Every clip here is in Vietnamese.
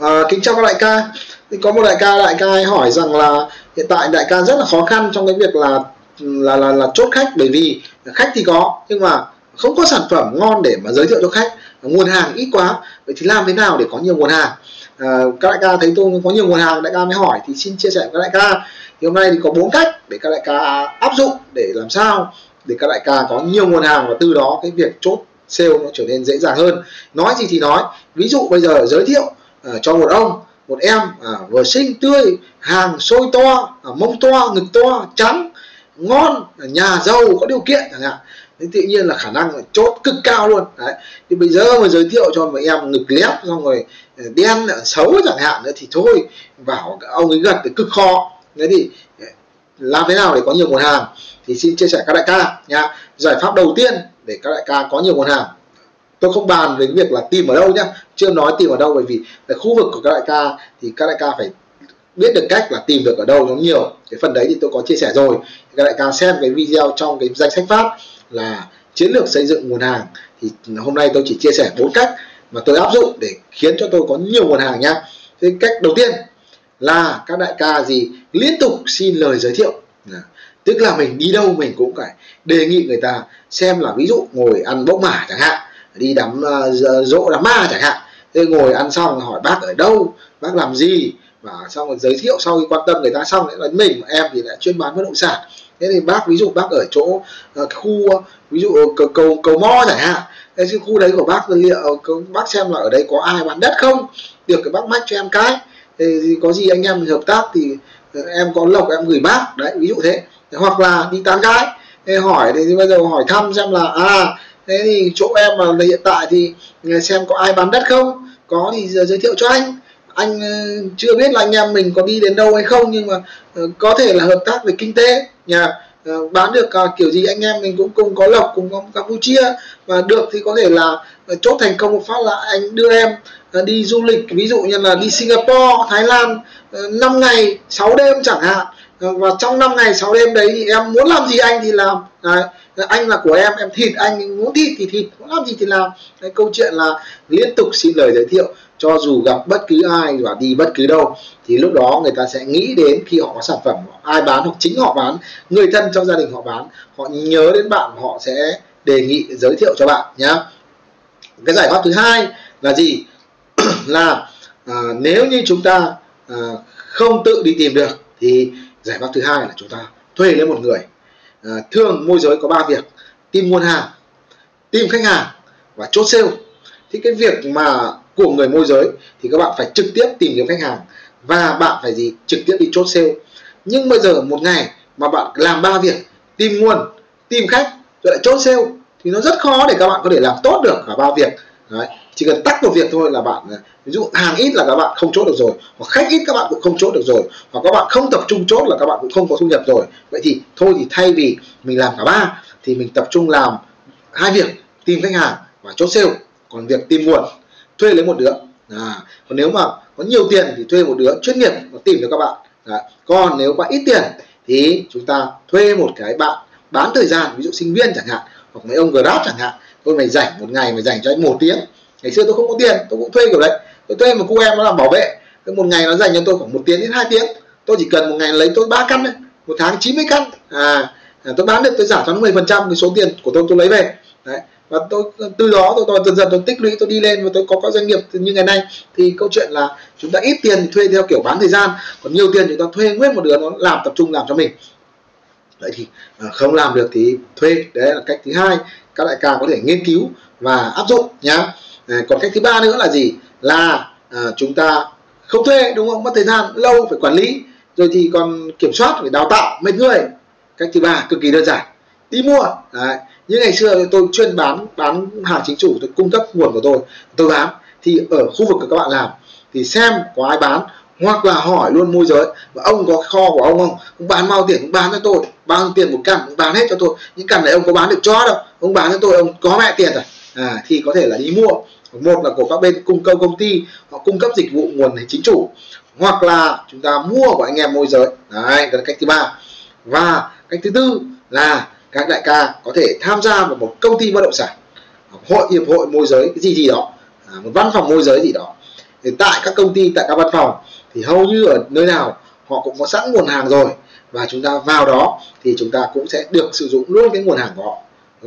À, kính chào các đại ca. Thì có một đại ca đại ca ấy hỏi rằng là hiện tại đại ca rất là khó khăn trong cái việc là là là, là chốt khách bởi vì khách thì có nhưng mà không có sản phẩm ngon để mà giới thiệu cho khách. Nguồn hàng ít quá vậy thì làm thế nào để có nhiều nguồn hàng? À, các đại ca thấy tôi có nhiều nguồn hàng đại ca mới hỏi thì xin chia sẻ với các đại ca. Thì hôm nay thì có bốn cách để các đại ca áp dụng để làm sao để các đại ca có nhiều nguồn hàng và từ đó cái việc chốt sale nó trở nên dễ dàng hơn. Nói gì thì nói. Ví dụ bây giờ giới thiệu à, cho một ông một em à, vừa xinh tươi hàng sôi to à, mông to ngực to trắng ngon à, nhà giàu có điều kiện chẳng hạn. Thế tự nhiên là khả năng là chốt cực cao luôn. Đấy. Thì bây giờ mà giới thiệu cho một em ngực lép xong rồi à, đen à, xấu chẳng hạn nữa thì thôi bảo ông ấy gật thì cực khó. Thế thì làm thế nào để có nhiều nguồn hàng? Thì xin chia sẻ các đại ca nha giải pháp đầu tiên để các đại ca có nhiều nguồn hàng tôi không bàn về việc là tìm ở đâu nhá. Chưa nói tìm ở đâu bởi vì tại khu vực của các đại ca thì các đại ca phải biết được cách là tìm được ở đâu nó nhiều. Cái phần đấy thì tôi có chia sẻ rồi. Các đại ca xem cái video trong cái danh sách phát là chiến lược xây dựng nguồn hàng. Thì hôm nay tôi chỉ chia sẻ bốn cách mà tôi áp dụng để khiến cho tôi có nhiều nguồn hàng nhá. Thế cách đầu tiên là các đại ca gì liên tục xin lời giới thiệu. Tức là mình đi đâu mình cũng phải đề nghị người ta xem là ví dụ ngồi ăn bốc mả chẳng hạn đi đám uh, ờ, đám ma chẳng hạn. Thế ngồi ăn xong hỏi bác ở đâu bác làm gì? Và xong rồi giới thiệu sau khi quan tâm người ta xong lại nói mình em thì lại chuyên bán bất động sản. Thế thì bác ví dụ bác ở chỗ uh, khu ờ, ví dụ cầu cầu, cầu mo chẳng hạn. Cái khu đấy của bác liệu bác xem là ở đây có ai bán đất không? Được cái bác mách cho em cái. Thì có gì anh em hợp tác thì em có lộc em gửi bác. Đấy ví dụ thế. Hoặc là đi tán gái. Hỏi thì bây giờ hỏi thăm xem là à thế thì chỗ em mà hiện tại thì ờ, xem có ai bán đất không? Có thì giới thiệu cho anh. Anh ờ, chưa biết là anh em mình có đi đến đâu hay không, nhưng mà ờ, có thể là hợp tác về kinh tế. Nhà bán được kiểu gì anh em mình cũng cùng có lộc, cùng có Campuchia. Và được thì có thể là chốt thành công một phát là anh đưa em đi du lịch. Ví dụ như là đi Singapore, Thái Lan 5 ngày 6 đêm chẳng hạn. Vâng, và trong 5 ngày 6 đêm đấy thì em muốn làm gì anh thì làm. Đấy. anh là của em em thịt anh muốn thịt thì thịt muốn làm gì thì làm. Đấy, câu chuyện là liên tục xin lời giới thiệu cho dù gặp bất cứ ai và đi bất cứ đâu thì lúc đó người ta sẽ nghĩ đến khi họ có sản phẩm ai bán hoặc chính họ bán người thân trong gia đình họ bán. Họ nhớ đến bạn họ sẽ đề nghị giới thiệu cho bạn nhé cái giải pháp thứ hai là gì? Là à, nếu như chúng ta à, không tự đi tìm được thì giải pháp thứ hai là chúng ta thuê lên một người à, thường môi giới có ba việc tìm nguồn hàng tìm khách hàng và chốt sale. Thì cái việc mà của người môi giới thì các bạn phải trực tiếp tìm kiếm khách hàng và bạn phải gì? Trực tiếp đi chốt sale. Nhưng bây giờ một ngày mà bạn làm ba việc tìm nguồn tìm khách rồi lại chốt sale thì nó rất khó để các bạn có thể làm tốt được cả ba việc. Đấy. chỉ cần tắt một việc thôi là bạn à, ví dụ hàng ít là các bạn không chốt được rồi hoặc khách ít các bạn cũng không chốt được rồi hoặc các bạn không tập trung chốt là các bạn cũng không có thu nhập rồi vậy thì thôi thì thay vì mình làm cả ba thì mình tập trung làm hai việc tìm khách hàng và chốt sale còn việc tìm nguồn thuê lấy một đứa à, còn nếu mà có nhiều tiền thì thuê một đứa chuyên nghiệp nó tìm cho các bạn Đấy. còn nếu bạn ít tiền thì chúng ta thuê một cái bạn bán thời gian ví dụ sinh viên chẳng hạn hoặc mấy ông grab chẳng hạn tôi phải rảnh một ngày phải dành cho anh một tiếng. Ngày xưa tôi không có tiền tôi cũng thuê kiểu đấy. Tôi thuê một cô em nó làm bảo vệ. Cái một ngày nó dành cho tôi khoảng một tiếng đến hai tiếng. Tôi chỉ cần một ngày lấy tôi ba căn đấy. Một tháng 90 căn. À, à, tôi bán được tôi giảm cho nó 10 phần trăm cái số tiền của tôi tôi lấy về. Đấy. Và tôi từ đó tôi, tôi dần dần tôi tích lũy tôi đi lên. Và tôi có các doanh nghiệp như ngày nay. Thì câu chuyện là chúng ta ít tiền thì thuê theo kiểu bán thời gian. Còn nhiều tiền chúng ta thuê nguyên một đứa nó làm tập trung làm cho mình. Vậy thì à, không làm được thì thuê. Đấy là cách thứ hai các đại ca có thể nghiên cứu và áp dụng nhá. Ờ, còn cách thứ ba nữa là gì? Là à, chúng ta không thuê đúng không? Mất thời gian lâu phải quản lý. Rồi thì còn kiểm soát phải đào tạo mệt người. Cách thứ ba cực kỳ đơn giản. Đi mua. Đấy. như ngày xưa tôi chuyên bán bán hàng chính chủ tôi cung cấp nguồn của tôi tôi bán. Thì ở khu vực của các bạn làm thì xem có ai bán hoặc là hỏi luôn môi giới và ông có kho của ông không? Ông bán bao tiền ông bán cho tôi bao nhiêu tiền một căn ông bán hết cho tôi. Những căn này ông có bán được cho đâu ông bán cho tôi ông có mẹ tiền rồi. À, thì có thể là đi mua. Một là của các bên cung cấp công ty họ cung cấp dịch vụ nguồn chính chủ. Hoặc là chúng ta mua của anh em môi giới. Đấy đó là cách thứ ba. Và cách thứ tư là các đại ca có thể tham gia vào một công ty bất động sản. Hội hiệp hội môi giới cái gì gì đó. À, một văn phòng môi giới gì đó. Thì tại các công ty tại các văn phòng thì hầu như ở nơi nào họ cũng có sẵn nguồn hàng rồi. Và chúng ta vào đó thì chúng ta cũng sẽ được sử dụng luôn cái nguồn hàng của họ.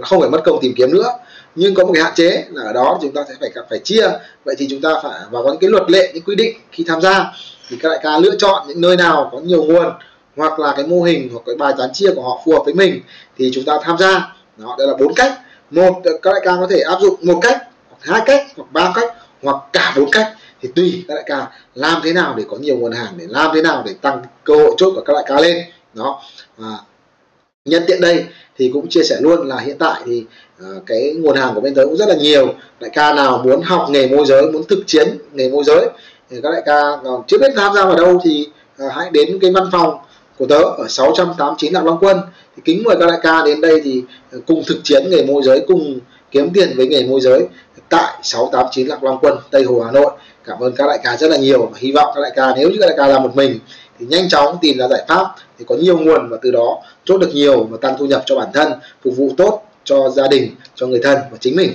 Không phải mất công tìm kiếm nữa. Nhưng có một cái hạn chế là ở đó chúng ta sẽ phải phải chia. Vậy thì chúng ta phải vào có những cái luật lệ, những quy định khi tham gia. Thì các đại ca lựa chọn những nơi nào có nhiều nguồn hoặc là cái mô hình hoặc cái bài toán chia của họ phù hợp với mình thì chúng ta tham gia. Đó, đây là bốn cách. Một, các đại ca có thể áp dụng một cách hoặc hai cách hoặc ba cách hoặc cả bốn cách thì tùy các đại ca làm thế nào để có nhiều nguồn hàng để làm thế nào để tăng cơ hội chốt của các đại ca lên. Đó. Và nhân tiện đây thì cũng chia sẻ luôn là hiện tại thì uh, cái nguồn hàng của bên tớ cũng rất là nhiều. Đại ca nào muốn học nghề môi giới muốn thực chiến nghề môi giới thì các đại ca còn chưa biết tham gia vào đâu thì uh, hãy đến cái văn phòng của tớ ở 689 Lạc Long Quân. Thì kính mời các đại ca đến đây thì ờ, cùng thực chiến nghề môi giới cùng kiếm tiền với nghề môi giới tại 689 Lạc Long Quân, Tây Hồ, Hà Nội. Cảm ơn các đại ca rất là nhiều và hy vọng các đại ca, nếu như các đại ca làm một mình thì nhanh chóng tìm ra giải pháp thì có nhiều nguồn và từ đó chốt được nhiều và tăng thu nhập cho bản thân, phục vụ tốt cho gia đình, cho người thân và chính mình.